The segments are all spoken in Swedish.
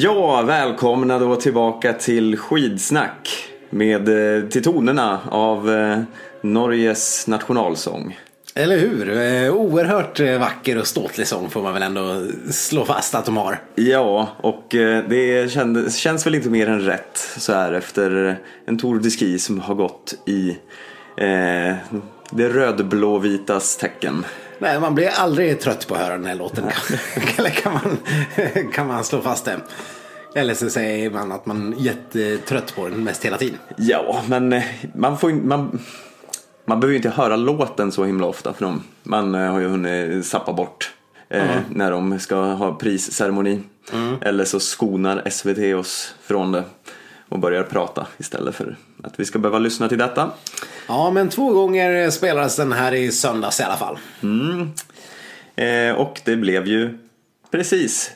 Ja, välkomna då tillbaka till Skidsnack med eh, till tonerna av eh, Norges nationalsång. Eller hur? Eh, Oerhört vacker och ståtlig sång får man väl ändå slå fast att de har. Ja, och det kändes, känns väl inte mer än rätt så här efter en Tour de Ski som har gått i eh, det rödblåvitas tecken. Nej, man blir aldrig trött på att höra den här låten. Eller kan man, kan man slå fast det? Eller så säger man att man är jättetrött på den mest hela tiden. Ja, men eh, man får man, man behöver ju inte höra låten så himla ofta för dem. Man eh, har ju hunnit sappa bort eh, när de ska ha prisceremoni. Eller så skonar SVT oss från det och börjar prata istället för att vi ska behöva lyssna till detta. Ja, men två gånger spelades den här i söndags i alla fall. Mm. Eh, och det blev ju precis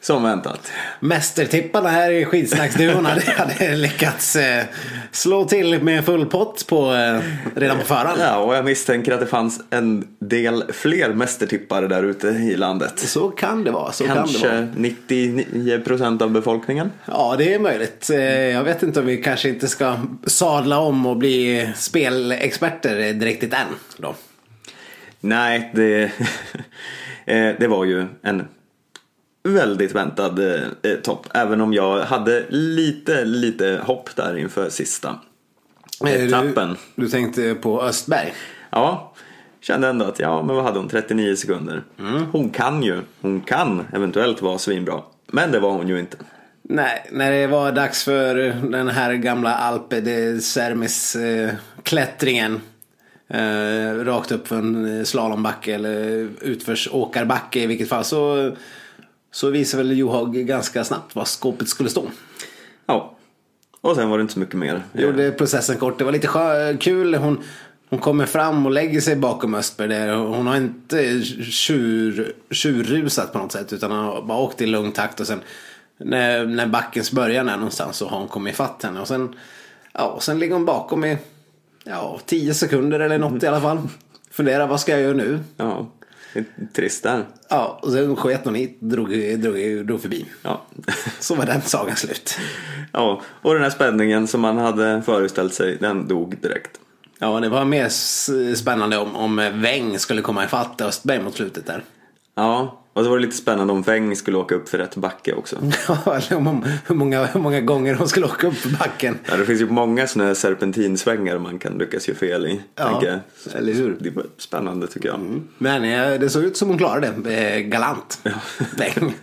som väntat. Mästertipparna här i skidsnacksduon hade, hade lyckats eh, slå till med full pott på, eh, redan på förhand. Ja, och jag misstänker att det fanns en del fler mästertippare där ute i landet. Så kan det vara. Så kan det Kanske vara. 99% av befolkningen. Ja, det är möjligt. Eh, Jag vet inte om vi kanske inte ska sadla om och bli spelexperter direkt än. Då. Nej, det, det var ju en väldigt väntad eh, eh, topp. Även om jag hade lite, lite hopp där inför sista etappen. Eh, Du, du tänkte på Östberg. Ja, kände ändå att ja, men vad hade hon? 39 sekunder. Hon kan ju, hon kan eventuellt vara svinbra. Men det var hon ju inte. Nej, när det var dags för den här gamla Alpe de Sermis eh, klättringen. Eh, rakt upp för en slalombacke eller utförsåkarbacke i vilket fall så, så visade väl Johaug ganska snabbt var skåpet skulle stå. Ja, och sen var det inte så mycket mer. Gjorde processen kort. Det var lite kul. Hon, hon kommer fram och lägger sig bakom Östberg där. Hon har inte tjur, tjurrusat på något sätt utan har bara åkt i lugn takt och sen när, när backens börjar där någonstans så har hon kommit ifatt henne och sen, ja, och sen ligger hon bakom i ja, tio sekunder eller något i alla fall. Funderar vad ska jag göra nu? Ja, är trist där. Ja, och sen sket hon hit, drog, drog, drog förbi. Ja. Så var den sagan slut. ja, och den här spänningen som man hade föreställt sig, den dog direkt. Ja, det var mer spännande om, om Weng skulle komma ifatt Östberg mot slutet där. Ja, och så var det lite spännande om Weng skulle åka upp för rätt backe också. Ja, hur många, hur många gånger hon skulle åka upp för backen. Ja, det finns ju många sådana här serpentinsvängar man kan lyckas göra fel i. Ja, eller hur? Det var spännande tycker jag. Men eh, det såg ut som hon klarade det. Eh, galant. Weng.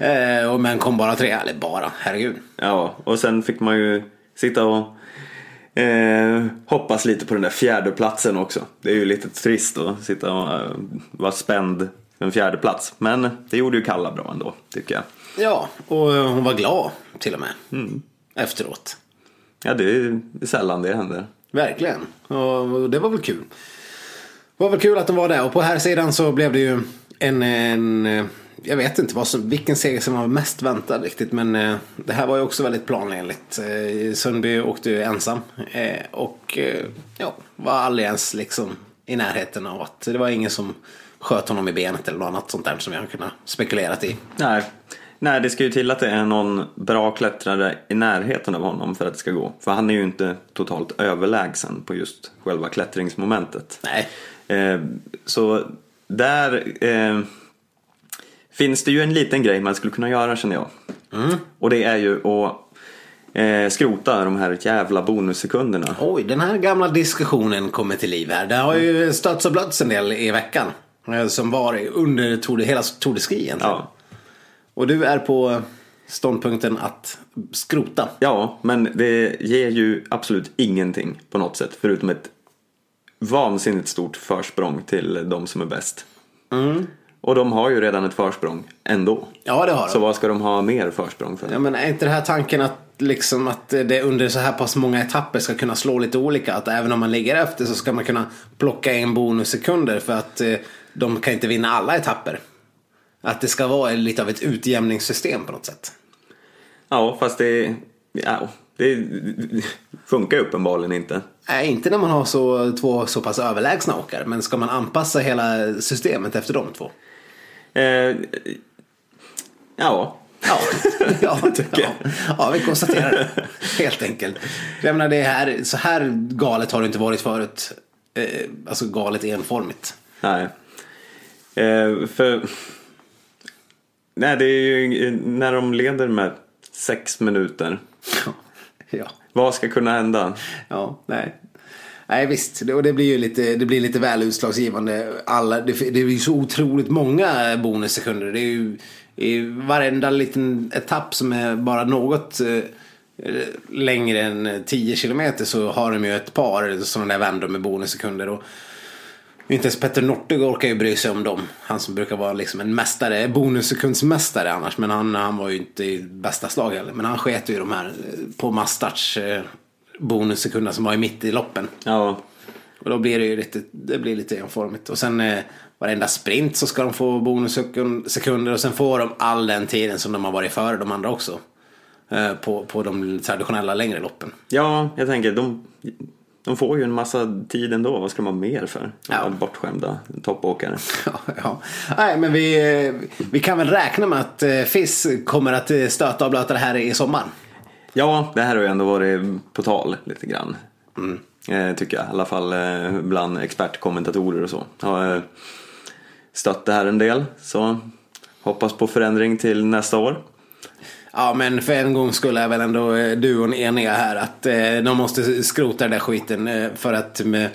eh, och men kom bara tre. Eller bara, herregud. Ja, och sen fick man ju sitta och eh, hoppas lite på den där fjärde platsen också. Det är ju lite trist att sitta och eh, vara spänd en fjärde plats. Men det gjorde ju Kalla bra ändå, tycker jag. Ja, och eh, hon var glad till och med. Efteråt. Ja, det är sällan det händer. Verkligen. Och det var väl kul. Det var väl kul att de var där. Och på här sidan så blev det ju en, en eh, jag vet inte vad som, vilken seger som var mest väntad riktigt. Men eh, det här var ju också väldigt planenligt. Sundby åkte ju ensam. Och ja, var aldrig ens liksom i närheten av att det var ingen som sköt honom i benet eller något annat sånt där som jag har kunnat spekulerat i. Nej. Nej, det ska ju till att det är någon bra klättrare i närheten av honom för att det ska gå. För han är ju inte totalt överlägsen på just själva klättringsmomentet. Nej. Eh, så där eh, finns det ju en liten grej man skulle kunna göra känner jag. Och det är ju att eh, skrota de här jävla bonussekunderna. Oj, den här gamla diskussionen kommer till liv här. Det har ju stötts och blötts en del i veckan. Eh, Som var under Tour de, hela Tour de Ski egentligen. Ja. Och du är på ståndpunkten att skrota. ja, men det ger ju absolut ingenting på något sätt förutom ett vansinnigt stort försprång till de som är bäst. Och de har ju redan ett försprång ändå. Ja, det har Så de. vad ska de ha mer försprång för? Ja, men är inte det här tanken att, liksom att det under så här pass många etapper ska kunna slå lite olika? Att även om man ligger efter så ska man kunna plocka in bonussekunder för att eh, de kan inte vinna alla etapper. Att det ska vara lite av ett utjämningssystem på något sätt. Ja, fast det, ja, det funkar ju uppenbarligen inte. Nej, inte när man har så, två så pass överlägsna åkare. Men ska man anpassa hela systemet efter de två? Eh, ja, Ja, ja, ja, ja, vi konstaterar det. Helt enkelt. Jag menar, det här, så här galet har det inte varit förut. Eh, alltså galet enformigt. Nej. Eh, för... Nej, det är ju när de leder med sex minuter. Ja, Vad ska kunna hända? ja nej. Nej visst, och det blir ju lite, det blir lite väl utslagsgivande. Alla, det, det är ju så otroligt många bonussekunder. Det är ju i varenda liten etapp som är bara något eh, längre än 10 kilometer så har de ju ett par sådana där vändor med bonussekunder. Och inte ens Petter Northug orkar ju bry sig om dem. Han som brukar vara liksom en mästare, bonussekundsmästare annars. Men han, han var ju inte i bästa slag heller. Men han sket ju de här eh, på massstarts eh, bonussekunderna som var i mitt i loppen. Ja, Och då blir det ju lite, det blir lite enformigt. Och sen eh, varenda sprint så ska de få bonussekunder och sen får de all den tiden som de har varit före de andra också. Eh, på, på de traditionella längre loppen. ja jag tänker de, de får ju en massa tid ändå. Vad ska ha mer för? Ja. Bortskämda toppåkare. Ja, ja. Nej, men vi, vi kan väl räkna med att eh, FIS kommer att eh, stöta och blöta det här i sommar. Ja, det här har ju ändå varit på tal lite grann. Eh, tycker jag. I alla fall eh, bland expertkommentatorer och så. Har eh, stött det här en del. Så hoppas på förändring till nästa år. Ja, men för en gång skulle jag väl ändå eh, duon eniga här att eh, de måste skrota den där skiten eh, för att med,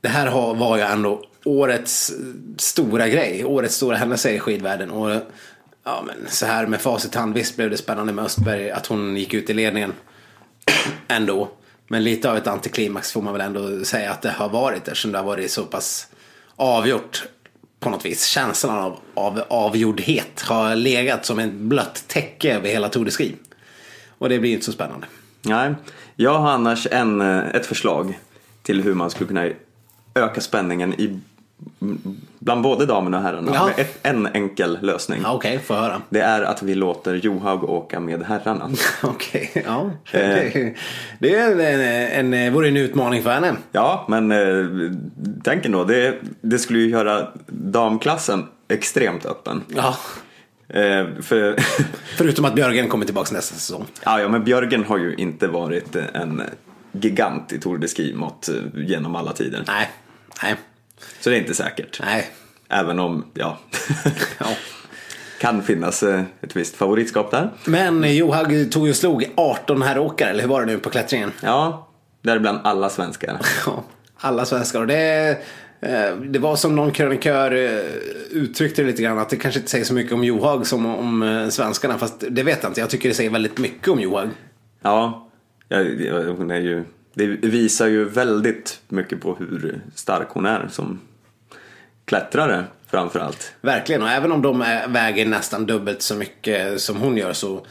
det här har, var ju ändå årets stora grej, årets stora händelse i skidvärlden. Och, ja, men så här med facit i hand, visst blev det spännande med Östberg att hon gick ut i ledningen ändå. Men lite av ett antiklimax får man väl ändå säga att det har varit eftersom det har varit så pass avgjort på något vis. Känslan av, av avgjordhet har legat som ett blött täcke över hela Tour de Ski. Och det blir inte så spännande. Nej, jag har annars en, eh, ett förslag till hur man skulle kunna öka spänningen i, bland både damerna och herrarna. Ja. Med ett, en enkel lösning. Ja, Okej, får jag höra. Det är att vi låter Johaug åka med herrarna. Okej, ja. Det, det är en, en, vore en utmaning för henne. Ja, men eh, tänk ändå, det, det skulle ju göra damklassen extremt öppen. Ja. Eh, för, Förutom att Björgen kommer tillbaka nästa säsong. ja, ja, men Björgen har ju inte varit en gigant i Tour de eh, genom alla tider. Nej, nej, Så det är inte säkert. nej. Även om, ja, Ja. kan finnas eh, ett visst favoritskap där. Men Johaug tog och slog 18 herråkare, eller hur var det nu på klättringen? Ja, däribland alla svenskar. Ja, alla svenskar. Och det, eh, det var som någon krönikör eh, uttryckte det lite grann att det kanske inte säger så mycket om Johaug som om svenskarna. Fast det vet jag inte. Jag tycker det säger väldigt mycket om Johaug. Ja, ja, hon är ju, det visar ju väldigt mycket på hur stark hon är som klättrare framför allt. Verkligen. Och även om de väger nästan dubbelt så mycket som hon gör så,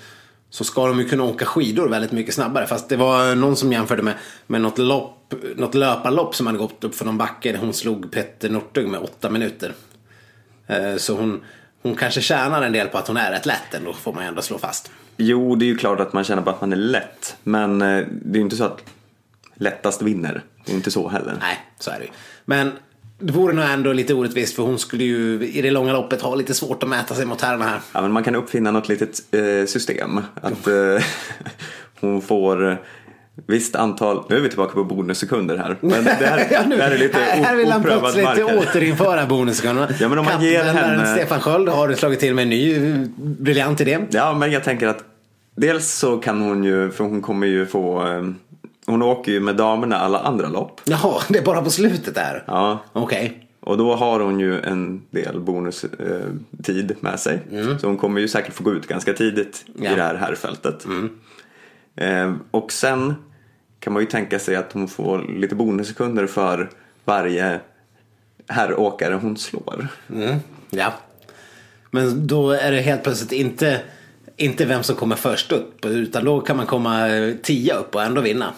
så ska de ju kunna åka skidor väldigt mycket snabbare. Fast det var någon som jämförde med, med något, lopp, något löparlopp som hade gått upp för någon backe. Hon slog Petter Northug med åtta minuter. Eh, Så hon, hon kanske tjänar en del på att hon är rätt lätt ändå, får man ju ändå slå fast. Jo, det är ju klart att man känner på att man är lätt. Men eh, det är ju inte så att lättast vinner. Det är inte så heller. Nej, så är det ju. Men det vore nog ändå lite orättvist för hon skulle ju i det långa loppet ha lite svårt att mäta sig mot herrarna här. Ja, men man kan uppfinna något litet eh, system. Att eh, hon får eh, visst antal, nu är vi tillbaka på bonussekunder här. Men det här, Ja, nu, det här är lite här, här vill han plötsligt mark här. återinföra bonussekunderna. Ja, men om man ger henne- Stefan Sköld har du slagit till med en ny briljant idé. Ja, men jag tänker att dels så kan hon ju, för hon kommer ju få, hon åker ju med damerna alla andra lopp. Jaha, det är bara på slutet där? Ja, Okej. och då har hon ju en del bonustid eh, med sig. Så hon kommer ju säkert få gå ut ganska tidigt Ja. i det här herrfältet. Eh, och sen kan man ju tänka sig att hon får lite bonussekunder för varje herråkare hon slår. Mm. Ja. Men då är det helt plötsligt inte, inte vem som kommer först upp. Utan då kan man komma eh, tia upp och ändå vinna.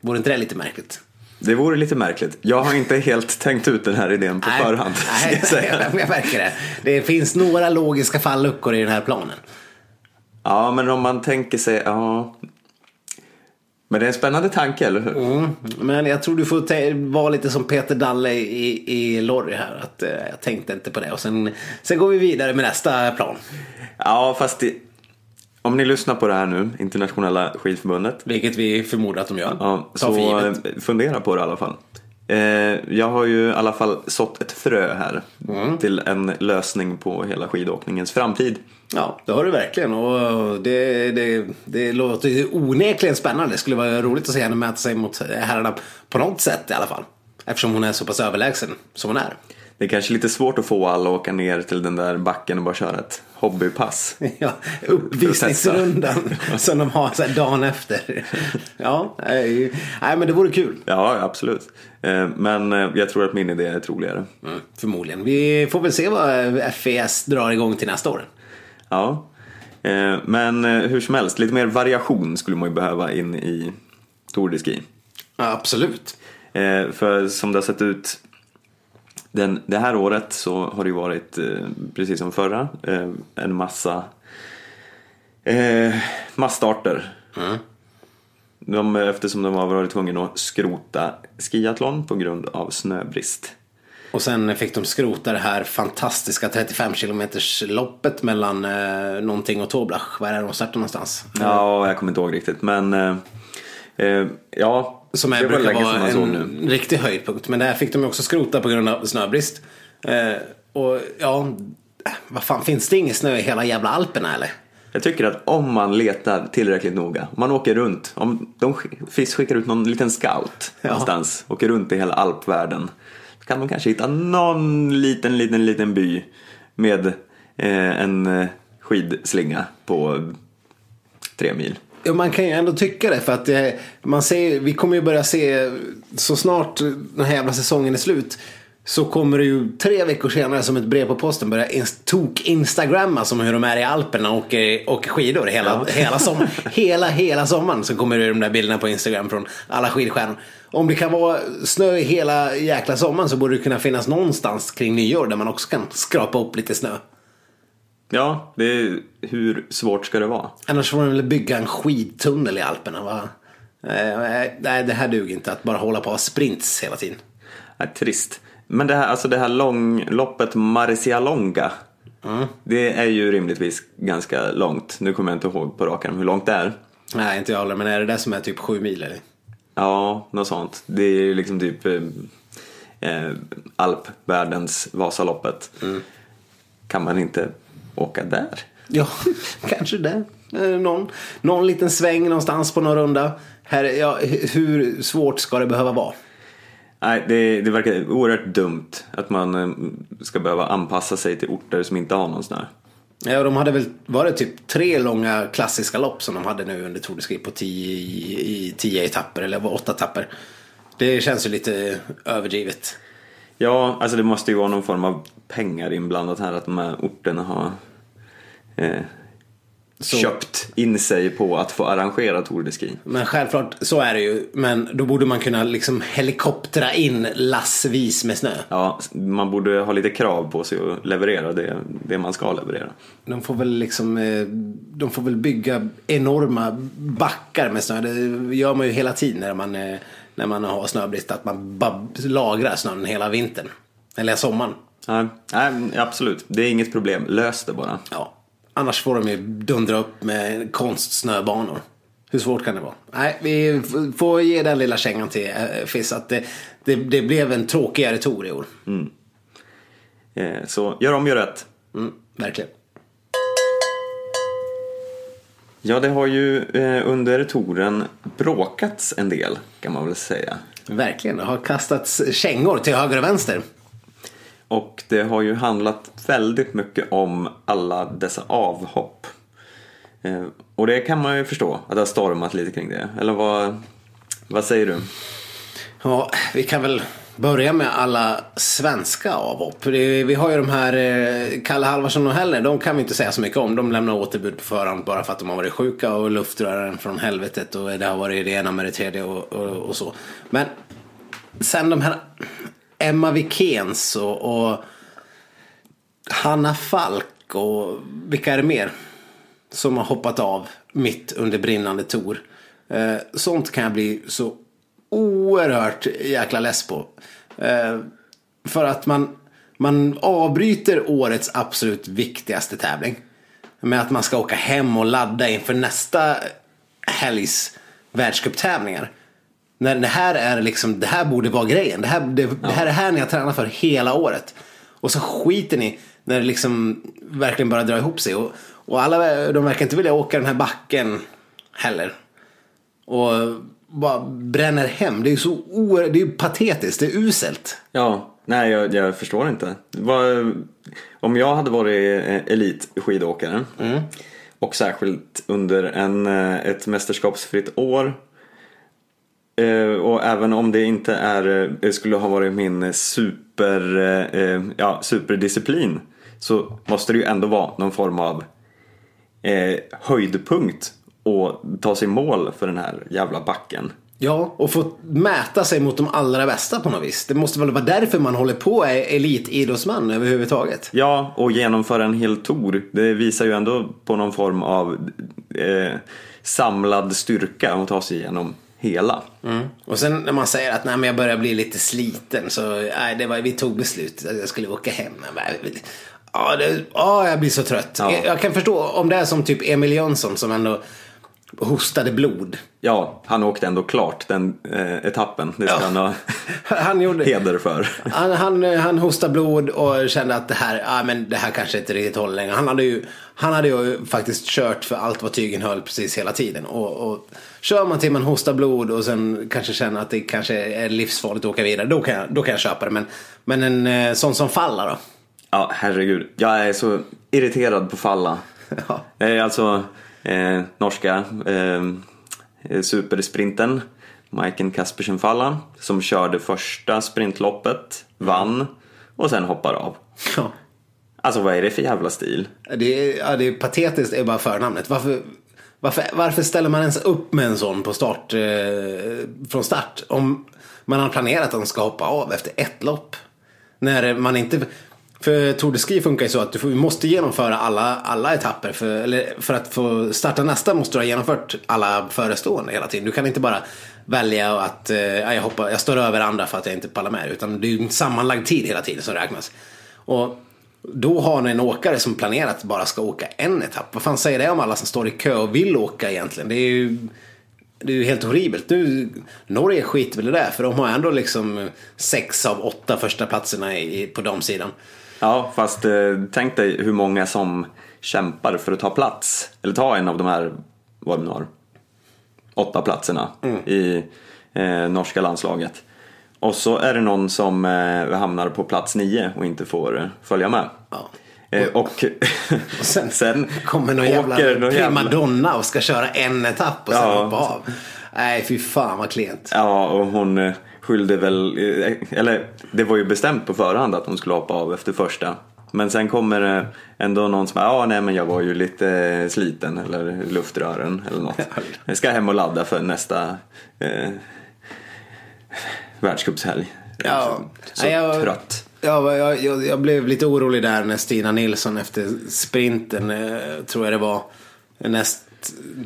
Vore inte det lite märkligt? Det vore lite märkligt. Jag har inte helt tänkt ut den här idén på förhand. ska Nej, jag säga. jag märker det. Det finns några logiska falluckor i den här planen. Ja, men om man tänker sig, ja. Men det är en spännande tanke, eller hur? Mm. Men jag tror du får vara lite som Peter Dalle i, i Lorry här. Att, eh, jag tänkte inte på det. Och sen, sen går vi vidare med nästa plan. Ja, fast det, om ni lyssnar på det här nu, Internationella skidförbundet. Vilket vi förmodar att de gör. Ja, Ta så eh, fundera på det i alla fall. Eh, jag har ju i alla fall sått ett frö här Mm. till en lösning på hela skidåkningens framtid. Ja, det har du verkligen. Och det, det, det låter onekligen spännande. Det skulle vara roligt att se henne mäta sig mot herrarna på något sätt i alla fall. Eftersom hon är så pass överlägsen som hon är. Det är kanske lite svårt att få alla att åka ner till den där backen och bara köra ett hobbypass. Ja, uppvisningsrundan som de har så här dagen efter. Ja, nej, men det vore kul. Ja, absolut. Eh, Men eh, jag tror att min idé är troligare. Mm, förmodligen. Vi får väl se vad FES drar igång till nästa år. Ja, Eh, men eh, hur som helst, lite mer variation skulle man ju behöva in i Tour de Ski. Ja, absolut. Eh, För som det har sett ut den, det här året så har det ju varit, eh, precis som förra, eh, en massa eh, massstarter. De, eftersom de har varit tvungna att skrota skiathlon på grund av snöbrist. Och sen fick de skrota det här fantastiska 35 km loppet mellan eh, någonting och Toblach. Var är de startar någonstans? Ja, jag kommer inte ihåg riktigt men eh, eh, ja, Som är, brukar vara man en nu. riktig höjdpunkt. Men det här fick de också skrota på grund av snöbrist. Eh, och ja, vad fan, finns det ingen snö i hela jävla Alperna eller? Jag tycker att om man letar tillräckligt noga, man åker runt, om de sk- Fisk skickar ut någon liten scout Ja. någonstans, åker runt i hela alpvärlden, så kan de kanske hitta någon liten, liten, liten by med eh, en eh, skidslinga på tre mil. Ja, man kan ju ändå tycka det för att eh, man ser, vi kommer ju börja se så snart den här jävla säsongen är slut så kommer det ju tre veckor senare som ett brev på posten börja ins- tok-instagramma som hur de är i Alperna och åker, åker skidor hela, hela, som, hela, hela sommaren. Så kommer det de där bilderna på Instagram från alla skidstjärnor. Om det kan vara snö hela jäkla sommaren så borde det kunna finnas någonstans kring nyår där man också kan skrapa upp lite snö. Ja, det är, hur svårt ska det vara? Annars får man väl bygga en skidtunnel i Alperna va? Eh, Nej, det här duger inte att bara hålla på och ha sprints hela tiden. Nej, trist. Men det här, alltså det här långloppet Marcialonga, det är ju rimligtvis ganska långt. Nu kommer jag inte ihåg på rak arm hur långt det är. Nej, inte jag heller, men är det det som är typ sju mil eller? Ja, något sånt. Det är ju liksom typ eh, eh, alpvärldens Vasaloppet. Kan man inte åka där? Ja, kanske det. Eh, Någon, någon liten sväng någonstans på någon runda. Här, ja, hu- hur svårt ska det behöva vara? Nej, det, det verkar oerhört dumt att man eh, ska behöva anpassa sig till orter som inte har någon snö. Ja, de hade väl varit typ tre långa klassiska lopp som de hade nu under Tour de Ski på tio, i, tio etapper eller var åtta etapper. Det känns ju lite överdrivet. Ja, alltså det måste ju vara någon form av pengar inblandat här att de här orterna har eh, Så- köpt in sig på att få arrangera Tour de Ski. Men självklart, så är det ju. Men då borde man kunna liksom helikoptera in lassvis med snö. Ja, man borde ha lite krav på sig att leverera det, det man ska leverera. De får väl liksom, eh, de får väl bygga enorma backar med snö. Det gör man ju hela tiden när man, eh, när man har snöbrist. Att man bara lagrar snön hela vintern. Eller sommaren. Nej, nej, absolut. Det är inget problem. Lös det bara. Ja. Annars får de ju dundra upp med konstsnöbanor. Hur svårt kan det vara? Nej, vi får ge den lilla kängan till eh, Fiss att det, det, det blev en tråkigare tour i år. Eh, Så gör om, gör rätt. Mm, verkligen. Ja, det har ju eh, under touren bråkats en del, kan man väl säga. Verkligen. Det har kastats kängor till höger och vänster. Och det har ju handlat väldigt mycket om alla dessa avhopp. Eh, och det kan man ju förstå, att det har stormat lite kring det. Eller vad, vad säger du? Ja, vi kan väl börja med alla svenska avhopp. Vi har ju de här eh, Kalle Halvarsson och Hellner, de kan vi inte säga så mycket om. De lämnar återbud på förhand bara för att de har varit sjuka och luftrören från helvetet och det har varit det ena med det tredje och, och, och så. Men sen de här Emma Wikens och, och Hanna Falk och vilka är det mer? Som har hoppat av mitt under brinnande tor. Eh, sånt kan jag bli så oerhört jäkla less på. Eh, för att man, man avbryter årets absolut viktigaste tävling. med att man ska åka hem och ladda inför nästa helgs världscuptävlingar. När det här är liksom, det här borde vara grejen. Det här, det, det här är här ni har tränat för hela året. Och så skiter ni när det liksom verkligen bara drar ihop sig. Och, och alla, de verkar inte vilja åka den här backen heller. Och bara bränner hem. Det är ju så oerhört, det är ju patetiskt, det är uselt. Ja, nej jag, jag förstår inte. Vad, om jag hade varit elitskidåkare mm. och särskilt under en, ett mästerskapsfritt år eh, och även om det inte är, det skulle ha varit min super, eh, ja, superdisciplin så måste det ju ändå vara någon form av eh, höjdpunkt och ta sig mål för den här jävla backen. Ja, och få mäta sig mot de allra bästa på något vis. Det måste väl vara därför man håller på är elitidrottsman överhuvudtaget. Ja, och genomföra en hel tour. Det visar ju ändå på någon form av eh, samlad styrka att ta sig igenom hela. Mm. Och sen när man säger att nej, men jag börjar bli lite sliten så nej, det var, vi tog beslutet att jag skulle åka hem. Ja, det, ja, jag blir så trött. Ja. Jag, jag kan förstå om det är som typ Emil Jönsson som ändå hostade blod. Ja, han åkte ändå klart den eh, etappen. Det ska ja. han ha han gjorde, heder för. Han, han, han hostade blod och kände att det här, ah, men det här kanske inte riktigt håller längre. Han hade, ju, han hade ju faktiskt kört för allt vad tygen höll precis hela tiden. Och, och kör man till man hostar blod och sen kanske känner att det kanske är livsfarligt att åka vidare. Då kan jag, då kan jag köpa det. Men, men en eh, sån som Falla då? Ja, herregud. Jag är så irriterad på Falla. Ja. Alltså eh, norska eh, supersprinten. Majken Kaspersen Falla som körde första sprintloppet, vann och sen hoppar av. Ja. Alltså vad är det för jävla stil? Det är, ja, det är patetiskt är bara förnamnet. Varför, varför, varför ställer man ens upp med en sån på start, eh, från start? Om man har planerat att de ska hoppa av efter ett lopp. När man inte, för Tour de Ski funkar ju så att du måste genomföra alla, alla etapper. För, eller för att få starta nästa måste du ha genomfört alla förestående hela tiden. Du kan inte bara välja att eh, jag, hoppar, jag står över andra för att jag inte pallar med. Utan det är ju en sammanlagd tid hela tiden som räknas. Och då har ni en åkare som planerat bara ska åka en etapp. Vad fan säger det om alla som står i kö och vill åka egentligen? Det är ju, det är ju helt horribelt. Nu, Norge skiter väl i det, för de har ändå liksom sex av åtta första platserna i, på de sidan. Ja, fast eh, tänk dig hur många som kämpar för att ta plats. Eller ta en av de här, vad det nu har, åtta platserna mm. i eh, norska landslaget. Och så är det någon som eh, hamnar på plats nio och inte får eh, följa med. Ja. Eh, och, och sen, sen kommer någon jävla primadonna och ska köra en etapp och sen ja. hoppa av. Nej, fy fan vad klent. Ja, och hon skyllde väl, eller det var ju bestämt på förhand att hon skulle hoppa av efter första. Men sen kommer det ändå någon som ja nej men jag var ju lite sliten eller luftrören eller något. Jag ska hem och ladda för nästa eh, världscupshelg. Ja, så jag, trött. Ja, jag, jag, jag, blev lite orolig där när Stina Nilsson efter sprinten, eh, tror jag det var, näst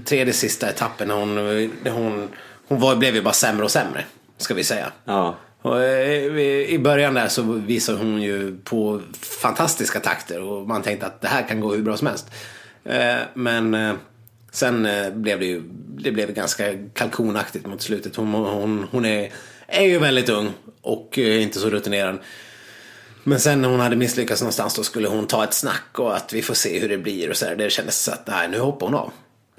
tredje sista etappen, hon, hon, hon var, blev ju bara sämre och sämre ska vi säga. Ja. Och eh, I början där så visade hon ju på fantastiska takter och man tänkte att det här kan gå hur bra som helst. Eh, men sen blev det ju det blev ganska kalkonaktigt mot slutet. Hon, hon, hon är, är ju väldigt ung och inte så rutinerad. Men sen när hon hade misslyckats någonstans då skulle hon ta ett snack och att vi får se hur det blir och så där. Det kändes att nej, nu hoppar hon av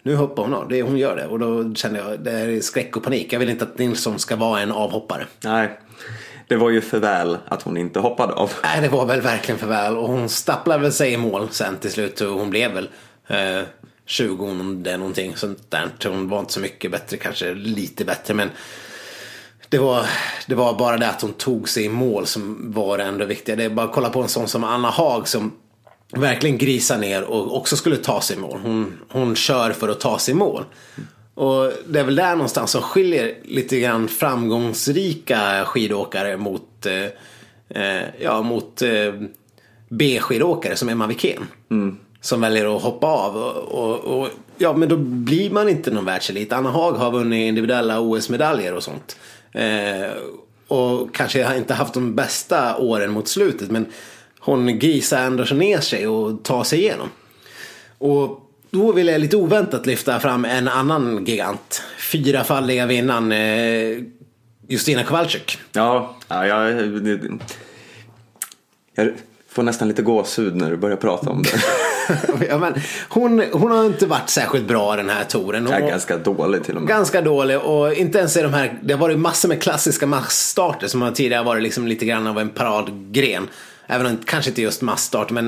nu hoppar hon av. Det, hon gör det. Och då kände jag, det är skräck och panik. Jag vill inte att Nilsson ska vara en avhoppare. Nej. Det var ju för väl att hon inte hoppade av. Nej, det var väl verkligen för väl. Och hon stapplade väl sig i mål sen till slut. Och hon blev väl eh, 20 om det är någonting sånt där. Hon var inte så mycket bättre, kanske lite bättre. Men det var, det var bara det att hon tog sig i mål som var det ändå viktiga. Det är bara att kolla på en sån som Anna Haag som verkligen grisa ner och också skulle ta sig i mål. Hon, hon kör för att ta sig i mål. Och det är väl där någonstans som skiljer lite grann framgångsrika skidåkare mot, eh, eh ja, mot eh, B-skidåkare som Emma Wikén. Mm. Som väljer att hoppa av. Och, och, och, ja, men då blir man inte någon världselit. Anna Haag har vunnit individuella OS-medaljer och sånt. Eh, och kanske inte haft de bästa åren mot slutet. Men hon grisar ändå ner sig och tar sig igenom. Och då vill jag lite oväntat lyfta fram en annan gigant. Fyrafaldiga vinnaren eh, Justina Kowalczyk. Ja, ja jag, jag får nästan lite gåshud när du börjar prata om det. ja, men hon, hon har inte varit särskilt bra den här touren. Hon- ganska dålig till och med. Ganska dålig och inte ens i de här, det har varit massor med klassiska massstarter som har tidigare varit liksom lite grann av en paradgren. Även om kanske inte just massstart men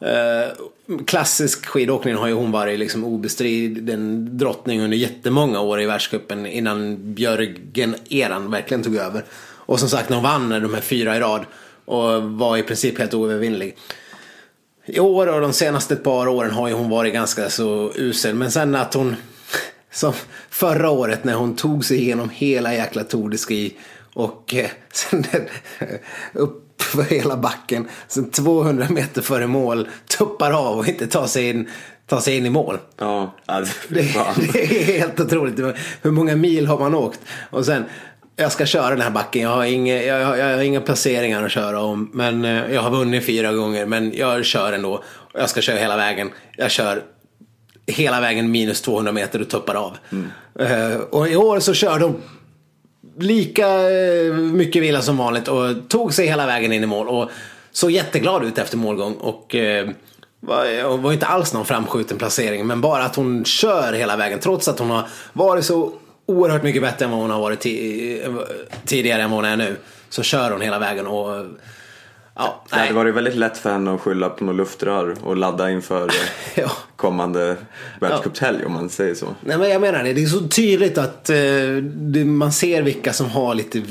eh, klassisk skidåkning har ju hon varit liksom obestriden drottning under jättemånga år i världscupen innan Björgen-eran verkligen tog över. Och som sagt när hon vann de här fyra i rad och var i princip helt oövervinnlig. I år och de senaste ett par åren har ju hon varit ganska så usel. Men sen att hon, som förra året när hon tog sig igenom hela jäkla Tour de Ski och eh, sen upp för hela backen. Sen 200 meter före mål tuppar av och inte tar sig in, tar sig in i mål. Ja, Det, fan. det är helt otroligt. Hur många mil har man åkt? Och sen, jag ska köra den här backen. Jag har inga, jag, har- jag har inga placeringar att köra om. Men eh, jag har vunnit fyra gånger. Men jag kör ändå. Jag ska köra hela vägen. Jag kör hela vägen minus 200 meter och tuppar av. Eh, och i år så körde de lika eh, mycket vila som vanligt och tog sig hela vägen in i mål. Och såg jätteglad ut efter målgång. Och var, och var inte alls någon framskjuten placering. Men bara att hon kör hela vägen. Trots att hon har varit så oerhört mycket bättre än vad hon har varit ti- tidigare än vad hon är nu. Så kör hon hela vägen. Och ja, Det hade varit väldigt lätt för henne att skylla på något luftrör och ladda inför Ja. kommande världscupshelg om man säger så. Nej men jag menar det, det är så tydligt att eh, man ser vilka som har lite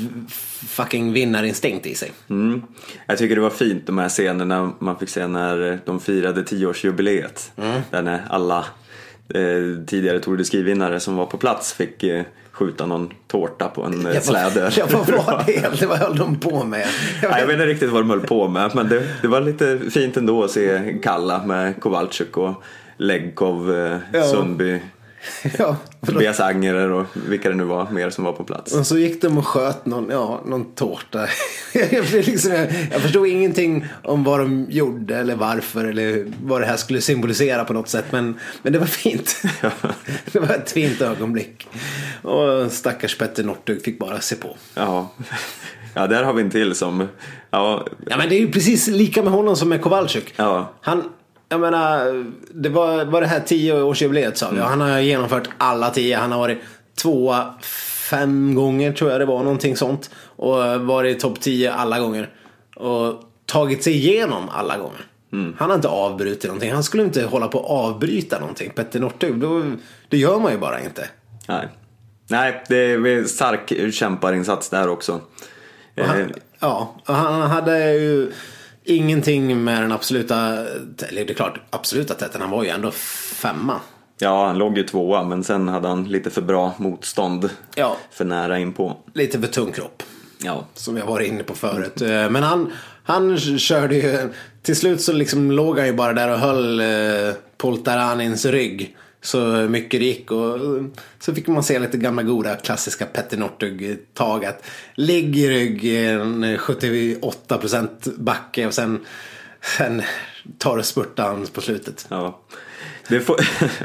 fucking vinnarinstinkt i sig. Mm. Jag tycker det var fint de här scenerna man fick se när de firade tioårsjubileet. Mm. Där när alla eh, tidigare Tour de Ski-vinnare som var på plats fick eh, skjuta någon tårta på en eh, släde. Ja, vad var det? Vad höll de på med? Nej, jag vet inte riktigt vad de höll på med men det, det var lite fint ändå att se Kalla med Kowalczyk och Legkov, eh, Ja. Sundby, ja, Tobias Angerer och vilka det nu var mer som var på plats. och så gick de och sköt någon, ja, någon tårta. jag, liksom, jag, jag förstod ingenting om vad de gjorde eller varför eller vad det här skulle symbolisera på något sätt. Men, men det var fint. det var ett fint ögonblick. Och stackars Petter Northug fick bara se på. Ja. ja, där har vi en till som, ja, Ja men det är ju precis lika med honom som med Kowalczyk. Ja. Han, jag menar, det var, var det här tioårsjubileet sa vi. och Han har genomfört alla tio. Han har varit tvåa fem gånger tror jag det var. Någonting sånt. Och varit topp tio alla gånger. Och tagit sig igenom alla gånger. Han har inte avbrutit någonting. Han skulle inte hålla på att avbryta någonting. Petter Northug, då, det gör man ju bara inte. nej. Nej, det är en stark kämparinsats där också. Han, Eh, ja, han hade ju ingenting med den absoluta, eller det är klart absoluta täten, han var ju ändå femma. Ja, han låg ju tvåa men sen hade han lite för bra motstånd. Ja. För nära inpå. Lite för tung kropp. Ja. Som jag var inne på förut. Eh, Men han, han körde ju, till slut så liksom låg han ju bara där och höll eh, Poltaranins rygg. Så mycket det gick och eh, så fick man se lite gamla goda klassiska Petter Northug-tag. Att ligg i rygg i en 78% backe och sen, sen tar du spurtan på slutet. ja. Får...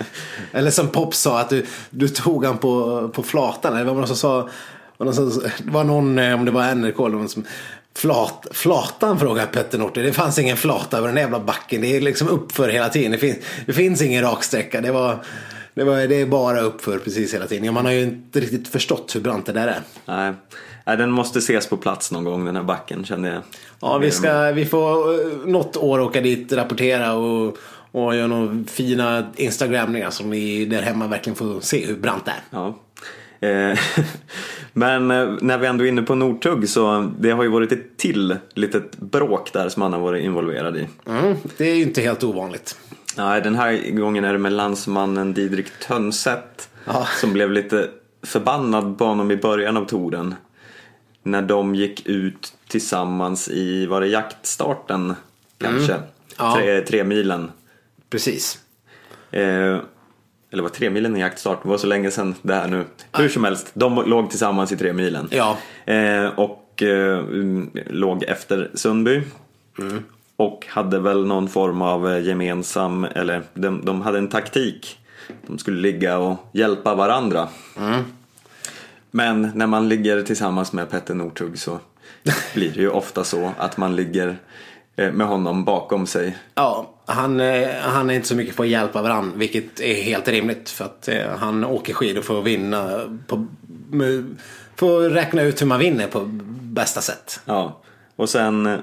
Eller som Pop sa att du, du tog han på, på flatan. Eller vad var det som sa? var någon som- Det var någon, eh, om det var NRK eller någon som Flat, flatan frågade Petter Northug. Det fanns ingen flata över den jävla backen. Det är liksom uppför hela tiden. Det finns, det finns ingen raksträcka. Det, var, det, var, det är bara uppför precis hela tiden. Ja, man har ju inte riktigt förstått hur brant det där är. Nej. Nej, den måste ses på plats någon gång den här backen kände jag. Ja, vi, ska, vi får eh, något år åka dit, rapportera och, och göra några fina Instagramningar som vi där hemma verkligen får se hur brant det är. Ja. Eh, Men eh, när vi ändå är inne på Northug så det har ju varit ett till litet bråk där som han har varit involverad i. Mm, det är ju inte helt ovanligt. Nej, den här gången är det med landsmannen Didrik Tönset Ja. som blev lite förbannad på honom i början av touren. När de gick ut tillsammans i, var det jaktstarten kanske? Ja. Tre, tre milen. Precis. Eh, eller var tre milen i jaktstart? Det var så länge sedan det här nu. Hur som helst, de låg tillsammans i tre milen. Ja. Eh, och eh, mm, låg efter Sundby. Och hade väl någon form av eh, gemensam, eller de, de hade en taktik. De skulle ligga och hjälpa varandra. Men när man ligger tillsammans med Petter Northug så blir det ju ofta så att man ligger eh, med honom bakom sig. Ja, han, eh, han är inte så mycket på att hjälpa varandra, vilket är helt rimligt. För att eh, han åker skidor för att vinna. På, för att räkna ut hur man vinner på bästa sätt. Ja, och sen eh,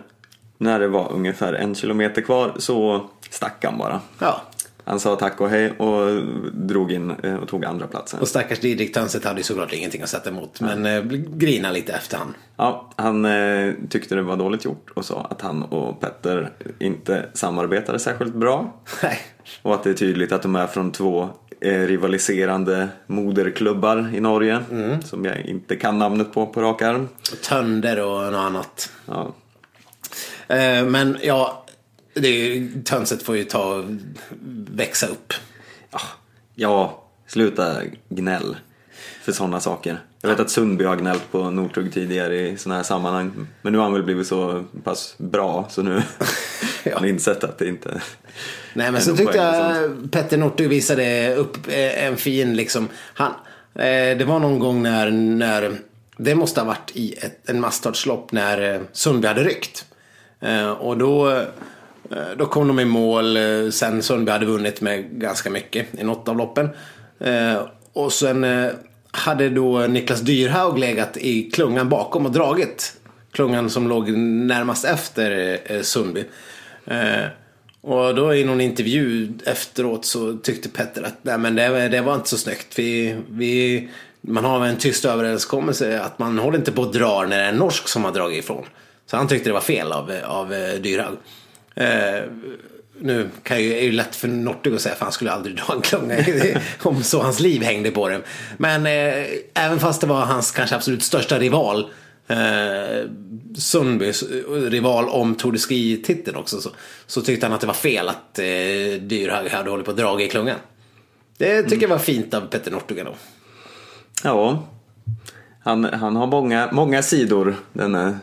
när det var ungefär en kilometer kvar så stack han bara. Ja. Han sa tack och hej och drog in eh, och tog andra platsen. Och stackars Didrik Tönset hade ju såklart ingenting att sätta emot. Men eh, grina lite efter han. Ja, han eh, tyckte det var dåligt gjort och sa att han och Petter inte samarbetade särskilt bra. Nej. Och att det är tydligt att de är från två eh, rivaliserande moderklubbar i Norge. Som jag inte kan namnet på på rak arm. Tönder och något annat. Ja, men ja, det är, Tönset får ju ta växa upp. ja sluta gnäll för sådana saker. Jag vet att Sundby har gnällt på Northug tidigare i sådana här sammanhang. Men nu har han väl blivit så pass bra så nu har han insett att det inte Nej men så tyckte jag Petter Northug visade upp eh, en fin liksom. Han, eh, det var någon gång när, när det måste ha varit i ett, en masstartslopp när eh, Sundby hade ryckt. Eh, och då, Eh, då kom de i mål eh, sen Sundby hade vunnit med ganska mycket i något av loppen. Eh, och sen hade då Niklas Dyrhaug legat i klungan bakom och dragit. Klungan som låg närmast efter Sundby. Och då i någon intervju efteråt så tyckte Petter att nej, men det, det var inte så snyggt. Vi, vi, man har en tyst överenskommelse att man håller inte på att dra när det är en norsk som har dragit ifrån. Så han tyckte det var fel av, av Dyrhaug. Eh, nu kan ju, är det lätt för Nortig att säga för han skulle aldrig dra en klunga om så hans liv hängde på det. Men eh, även fast det var hans kanske absolut största rival eh, Sundbys rival om Tour de Ski-titeln också så, så tyckte han att det var fel att eh, Dyrhaug hade hållit på att dra i klungan. Det tycker jag var fint av Petter Northug då. Ja, han, han har många, många sidor denne.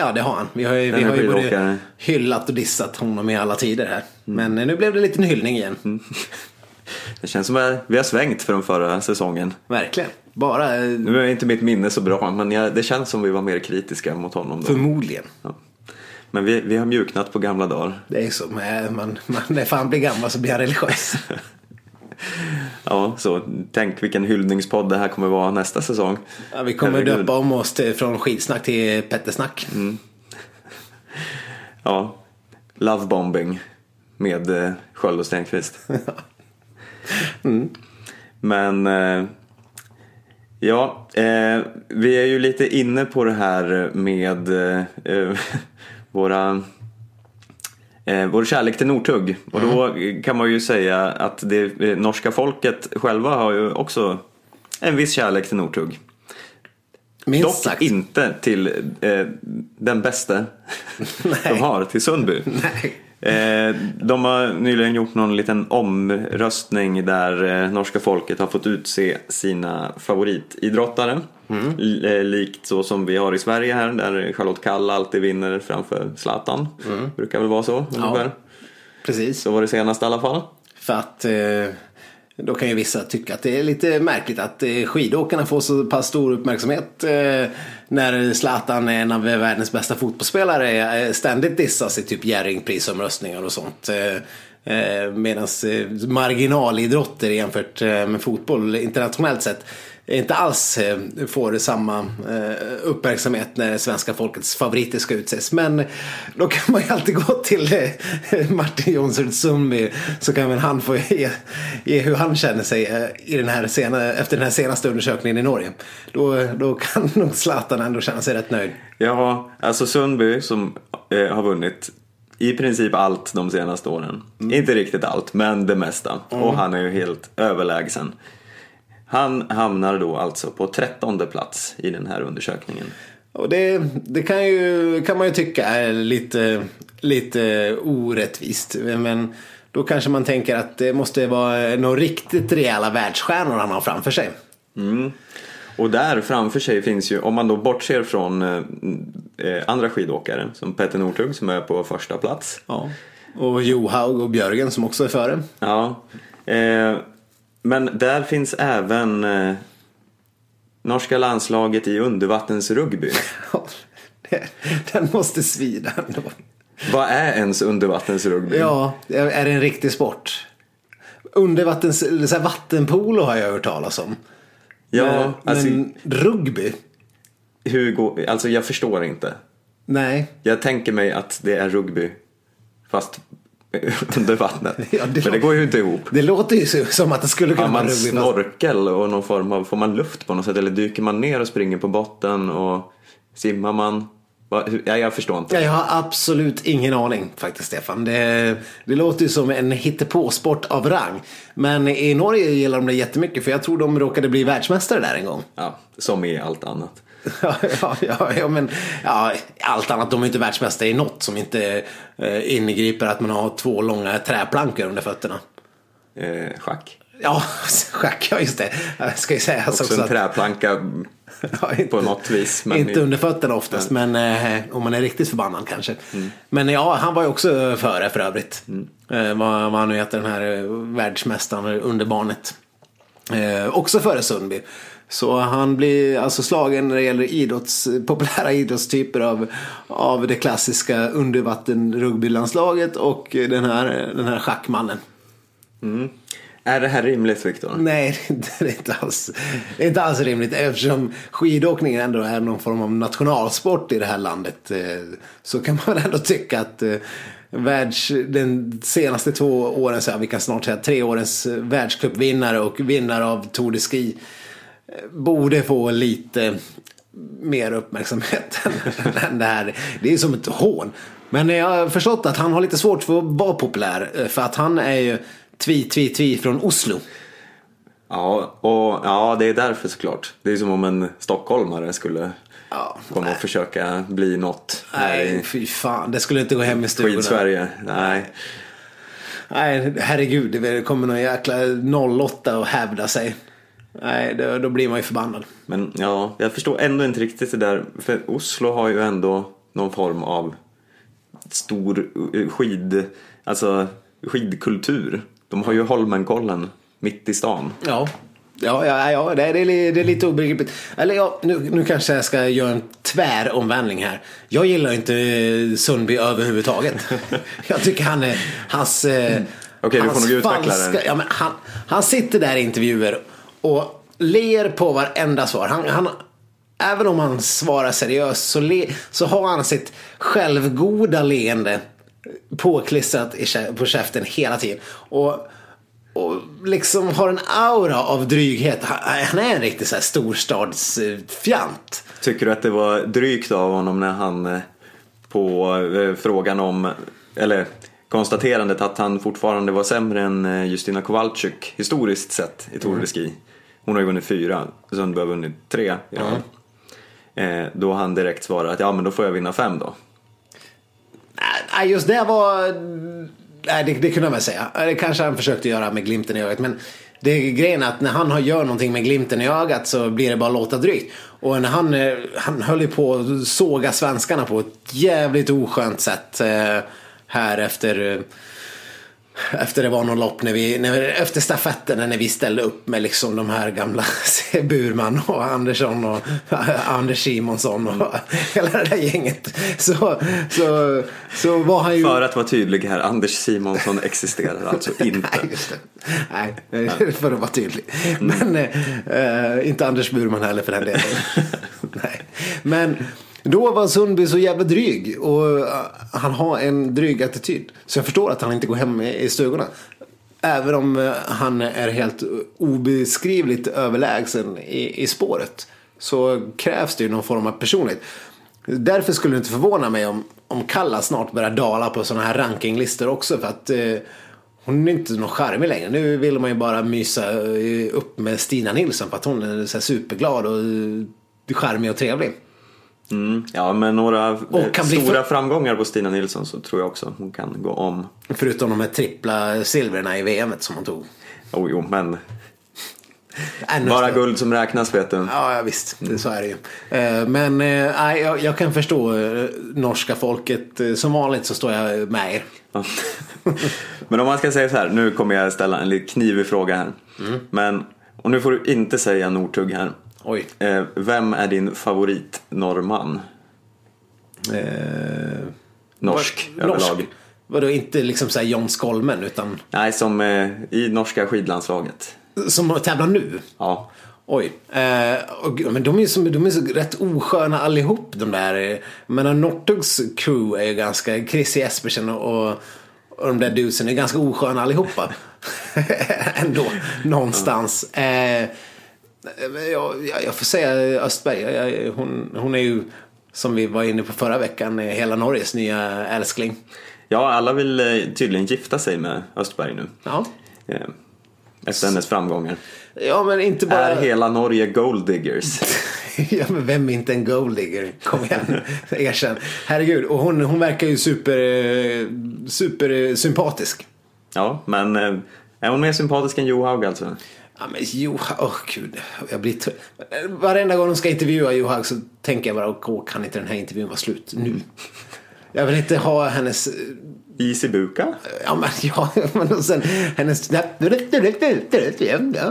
Ja, det har han. Vi har ju, vi har ju både hyllat och dissat honom i alla tider här. Men eh, nu blev det en liten hyllning igen. Det känns som att vi har svängt från förra säsongen. Verkligen. Bara eh, Nu är inte mitt minne så bra men jag, det känns som vi var mer kritiska mot honom då. förmodligen. Ja. Men vi, vi har mjuknat på gamla dagar. Det är så. Man, man, när fan blir gammal så blir han religiös. Ja, så tänk vilken hyllningspodd det här kommer vara nästa säsong. Ja, vi kommer Herregud. döpa om oss till, från skidsnack till Pettersnack. Ja, lovebombing med eh, Sköld och Stenqvist. Men eh, ja, eh, vi är ju lite inne på det här med eh, eh, våra eh, vår kärlek till Northug. Och då kan man ju säga att det eh, norska folket själva har ju också en viss kärlek till Northug. Minst Dock sagt. inte till eh, den bästa de har, till Sundby. Nej. Eh, de har nyligen gjort någon liten omröstning där eh, norska folket har fått utse sina favoritidrottare. L- eh, likt så som vi har i Sverige här där Charlotte Kalla alltid vinner framför Zlatan. Brukar väl vara så ungefär. Precis. Så var det senast i alla fall. För att eh, då kan ju vissa tycka att det är lite märkligt att eh, skidåkarna får så pass stor uppmärksamhet eh, när Zlatan är en av världens bästa fotbollsspelare eh, ständigt dissas i typ Jerringprisomröstningar och sånt. Medan marginalidrotter jämfört med fotboll internationellt sett inte alls eh, får samma eh, uppmärksamhet när svenska folkets favoriter ska utses. Men då kan man ju alltid gå till eh, Martin Jonsson Sundby så kan väl han få ge, ge hur han känner sig i den här sena, efter den här senaste undersökningen i Norge. Då, då kan nog Zlatan ändå känna sig rätt nöjd. Ja, alltså Sundby som eh, har vunnit i princip allt de senaste åren. Inte riktigt allt, men det mesta. Och han är ju helt överlägsen. Han hamnar då alltså på trettonde plats i den här undersökningen. Och det, det kan, ju, kan man ju tycka är lite, lite orättvist. Men då kanske man tänker att det måste vara några riktigt rejäla världsstjärnor han har framför sig. Och där framför sig finns ju, om man då bortser från eh, eh, andra skidåkare som Petter Northug som är på första plats. Ja. Och Johaug och Björgen som också är före. Ja. Eh, men där finns även eh, norska landslaget i undervattensrugby. Den måste svida ändå. Vad är ens undervattensrugby? Ja, är det en riktig sport? Undervattens, så vattenpolo har jag hört talas om. Ja, men, alltså, men rugby? hur går, alltså jag förstår inte. Nej. Jag tänker mig att det är rugby fast under vattnet. Ja, det Men det går ju inte ihop. Det låter ju som att det skulle kunna Har vara man rugby. fast- snorkel och någon form av, får man luft på något sätt eller dyker man ner och springer på botten och simmar man? Ja, jag förstår inte. Ja, jag har absolut ingen aning faktiskt Stefan. Det, det låter ju som en hittepåsport av rang. Men i Norge gillar de det jättemycket för jag tror de råkade bli världsmästare där en gång. Ja, som i allt annat. Ja, ja, ja, men ja, allt annat. De är inte världsmästare i något som inte eh, inbegriper att man har två långa träplankor under fötterna. Eh, schack. Ja, schack, ja just det. Jag ska ju säga Också också en att, träplanka ja, inte, på något vis. Men inte under fötterna oftast, men eh, om man är riktigt förbannad kanske. Mm. Men ja, han var ju också före för övrigt. Eh, vad, vad han nu heter, den här eh, världsmästaren under barnet. Eh, också före Sundby. Så han blir alltså slagen när det gäller idrotts, populära idrottstyper av, av det klassiska undervattenrugbylandslaget och den här, den här schackmannen. Är det här rimligt Viktor? Nej, det är inte alls, det är inte alls rimligt eftersom skidåkningen ändå är någon form av nationalsport i det här landet. eh, Så kan man väl ändå tycka att eh, världs, den senaste två åren, så här, vi kan snart säga tre årens världscupvinnare och vinnare av Tour de Ski borde få lite mer uppmärksamhet än det här. Det är som ett hån. Men jag har förstått att han har lite svårt för att vara populär. eh, För att han är ju tvi, tvi, tvi från Oslo. Ja, och, ja, det är därför såklart. Det är som om en stockholmare skulle Ja, komma och försöka bli något Nej, i fy fan. Det skulle inte gå hem i stugorna. skid-Sverige. Nej. Nej, herregud. Det kommer någon jäkla 08 och hävda sig. Nej, då, då blir man ju förbannad. Men ja, jag förstår ändå inte riktigt det där. För Oslo har ju ändå någon form av stor eh, skid, alltså skidkultur. De har ju Holmenkollen mitt i stan. Ja. Ja, ja, ja det, är, det, är, lite obegripligt. Eller ja, nu, nu kanske jag ska göra en tväromvändning här. Jag gillar inte eh, Sundby överhuvudtaget. jag tycker han är, hans... eh, Okej, du får nog utveckla det. Ja, men han, han sitter där i intervjuer och ler på varenda svar. Han, han, även om han svarar seriöst så, le, så har han sitt självgoda leende påklistrat i, på käften hela tiden. Och, och liksom har en aura av dryghet. Han, är en riktig så här storstadsfjant. Tycker du att det var drygt av honom när han eh, på eh, frågan om, eller konstaterandet att han fortfarande var sämre än eh, Justina Kowalczyk historiskt sett i Tour de Ski. Hon har ju vunnit fyra, Sundby har vunnit tre i rad. Eh, Då han direkt svarar att ja men då får jag vinna fem då. Nej, just det var... Nej, det, det kunde jag väl säga. Det kanske han försökte göra med glimten i ögat. Men det är grejen att när han har- gör någonting med glimten i ögat så blir det bara låta drygt. Och när han, eh, han höll ju på att såga svenskarna på ett jävligt oskönt sätt. eh, Här efter... Efter det var någon lopp när vi, när efter stafetten när vi ställde upp med liksom de här gamla Burman och Andersson och Anders Simonsson och hela det där gänget. Så, så, så var han ju... För att vara tydlig här, Anders Simonsson existerar alltså inte. Nej, just det. Nej, för att vara tydlig. Men eh, inte Anders Burman heller för den delen. Nej. Men då var Sundby så jävla dryg och eh, han har en dryg attityd. Så jag förstår att han inte går hem i stugorna. Även om eh, han är helt obeskrivligt överlägsen i, i spåret. Så krävs det ju någon form av personlighet. Därför skulle det inte förvåna mig om, om Kalla snart börjar dala på sådana här rankinglistor också. För att eh, hon är inte någon charmig längre. Nu vill man ju bara mysa eh, upp med Stina Nilsson för att hon är så här superglad och charmig och trevlig. Mm, ja, med några eh, stora för- framgångar på Stina Nilsson så tror jag också hon kan gå om. Förutom de här trippla silverna i VM som hon tog. Oh, jo, men Bara guld som räknas vet du. Ja, ja visst. Det, så är det ju. Eh, Men nej, jag, jag kan förstå norska folket. Som vanligt så står jag med er. Ja. Men om man ska säga så här, nu kommer jag ställa en lite knivig fråga här. Mm. Men, och nu får du inte säga Northug här. Oj. Eh, vem är din favorit norrman? Eh, Norsk vad- överlag. norsk. Vadå, inte liksom såhär John Skolmen utan Nej, som eh, i norska skidlandslaget. som tävlar nu? Ja. Oj. Eh, och, men de är ju de är så rätt osköna allihop de där. eh, Men Northugs crew är ju ganska, Chris Jespersen och, och de där dusen är ganska osköna allihopa. Ändå, någonstans. Eh, men jag, jag, jag får säga Östberg. Jag, hon, hon är ju, som vi var inne på förra veckan, hela Norges nya älskling. ja, alla vill eh, tydligen gifta sig med Östberg nu. Ja. Eh, efter hennes framgångar. Ja, men inte bara... Är hela Norge gold diggers? ja, men vem är inte en golddigger? Kom igen, erkänn. Herregud, och hon, hon verkar ju super, eh, super sympatisk. Ja, men är hon mer sympatisk än Johaug alltså? Ja men Johaug, åh gud. Jag blir Varenda gång de ska intervjua Johaug så tänker jag bara, åh, kan inte den här intervjun vara slut nu? Jag vill inte ha hennes, eh, Easy buka? ja men ja, men sen hennes,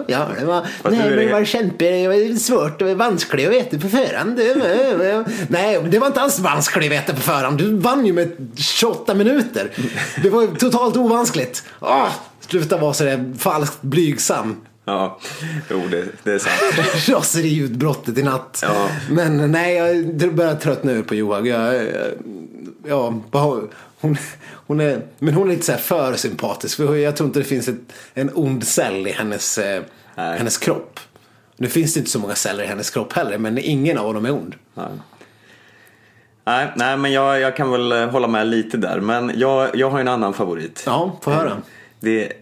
ja, det var, nej men det- var kämpe, det var svårt och vanskligt att veta på förhand. Nej, det var inte alls vanskligt att veta på förhand. Du vann ju med 28 minuter. Det var totalt ovanskligt. Åh, sluta vara sådär falskt blygsam. Ja, jo det, det är sant. raseriutbrottet i natt. Ja. Men nej, jag börjar tröttna ur på Johaug. Jag, ja, hon, hon är, men hon är lite så här för sympatisk. För jag tror inte det finns ett, en ond cell i hennes, eh, Nej. hennes kropp. Nu finns det inte så många celler i hennes kropp heller, men ingen av dem är ond. Ja. Nej, nej, men jag, jag kan väl eh, hålla med lite där. Men jag, jag har en annan favorit. Ja, få höra. Det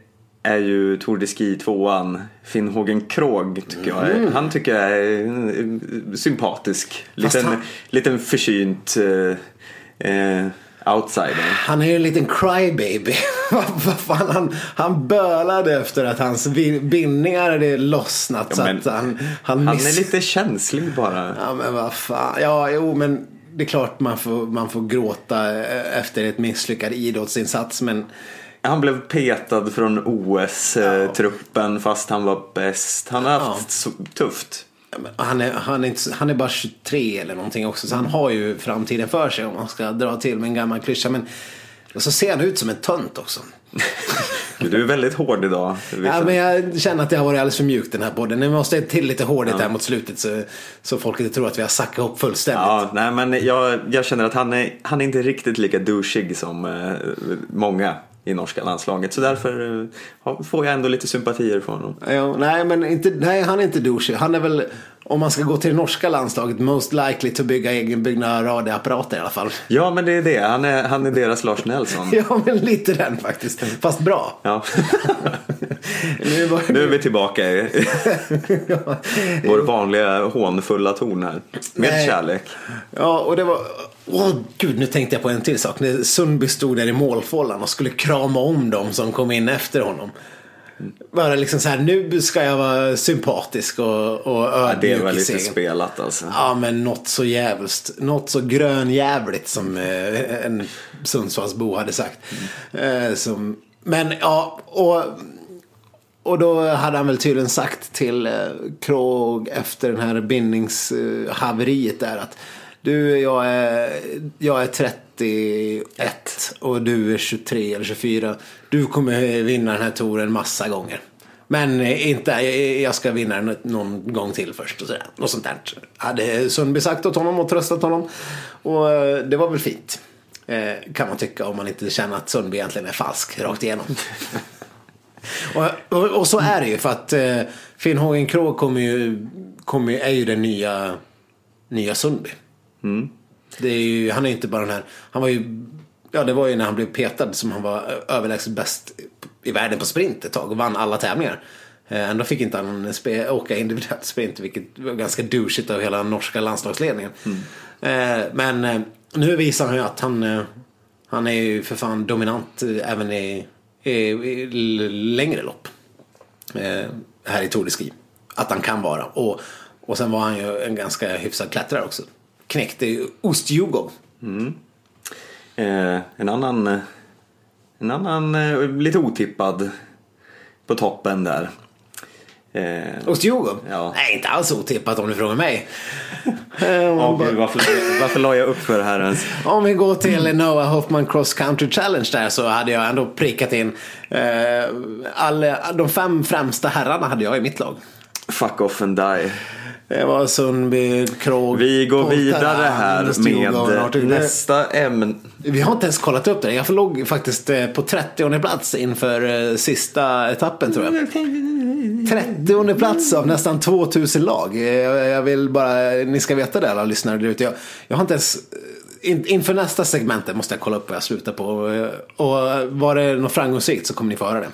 är ju Tour de Ski tvåan, Finnhågen Krog tycker jag. är- Han tycker jag är eh, sympatisk. Liten, han- liten försynt eh, eh, outsider. Han är ju en liten crybaby. Fan, han, han bölade efter att hans bindningar hade lossnat. så men att han, han, Han miss- är lite känslig bara. Ja men vad fan. Ja jo men det är klart man får, man får gråta eh, efter ett misslyckad idrottsinsats. Men Han blev petad från OS-truppen fast han var bäst. Han har haft så tufft. ja, men han är, han, är inte, han är bara 23 eller någonting också. Så han har ju framtiden för sig om man ska dra till med en gammal klyscha. Men och så ser han ut som en tönt också. Du är väldigt hård idag. Ja, men jag känner att det har varit alldeles för mjukt den här podden. Nu måste jag till lite hårdhet här mot slutet så, så folk inte tror att vi har sackat ihop fullständigt. Ja, nej, men jag, jag känner att han är, han är inte riktigt lika douchig som eh, många i norska landslaget. Så därför eh, får jag ändå lite sympatier för honom. Ja, nej, men inte, nej, han är inte douchig. Han är väl, om man ska gå till det norska landslaget, most likely to bygga egenbyggda radioapparater i alla fall. Ja, men det är det. Han är, han är deras Lars Nelson. Ja, men lite den faktiskt. Fast bra. Ja. Nu var Nu är vi tillbaka i vår vanliga hånfulla ton här. Med Nej. kärlek. Ja, och det var... Åh gud, nu tänkte jag på en till sak. När Sundby stod där i målfållan och skulle krama om dem som kom in efter honom. Bara liksom så här, nu ska jag vara sympatisk och, och Ja, det ödmjuk var lite spelat alltså. Ja, men något så jävligt. Något så grönjävligt som eh, en Sundsvallsbo hade sagt. Eh, som, men ja, och, och då hade han väl tydligen sagt till eh, Krog efter den här bindningshaveriet där att du, jag är, jag är 31 och du är 23 eller 24. Du kommer vinna den här touren massa gånger. Men eh, inte, jag- jag ska vinna den någon gång till först och sådär. Något sånt där. Hade Sundby sagt åt honom och tröstat honom. Och eh, det var väl fint. Eh, Kan man tycka om man inte känner att Sundby egentligen är falsk rakt igenom. och, och, och så är det ju för att eh, Finn Hågen Krogh kommer ju, kommer är ju den nya, nya Sundby. Det är ju, han är ju inte bara den här, han var ju, ja det var ju när han blev petad som han var överlägset bäst i världen på sprint ett tag och vann alla tävlingar. Eh, Ändå fick inte han spe, åka individuellt sprint vilket var ganska douchigt av hela norska landslagsledningen. Eh, Men eh, nu visar han ju att han, han är ju för fan dominant även i, i, i längre lopp. Här i Tour de Ski. att han kan vara. Och, och sen var han ju en ganska hyfsad klättrare också. Knäckte ju ostjugo. Eh, en annan, eh, en annan eh, lite otippad på toppen där. Eh, Ostjugo? Ja. Nej, inte alls otippat om du frågar mig. Eh, åh, gud, varför, varför la jag upp för det här ens? Om vi går till Noah Hoffman Cross Country Challenge där så hade jag ändå prickat in eh, alla, de fem främsta herrarna hade jag i mitt lag. Fuck off and die. Det var Sundby, Krog, Vi går vidare här med nästa ämne. Vi har inte ens kollat upp det. Jag låg faktiskt eh, på 30 plats inför eh, sista etappen tror jag. 30 plats av nästan 2000 lag. Eh, Jag vill bara, ni ska veta det alla lyssnare där ute. Jag, jag har inte ens, in, inför nästa segmentet måste jag kolla upp vad jag slutar på. Och var det något framgångsrikt så kommer ni få höra det.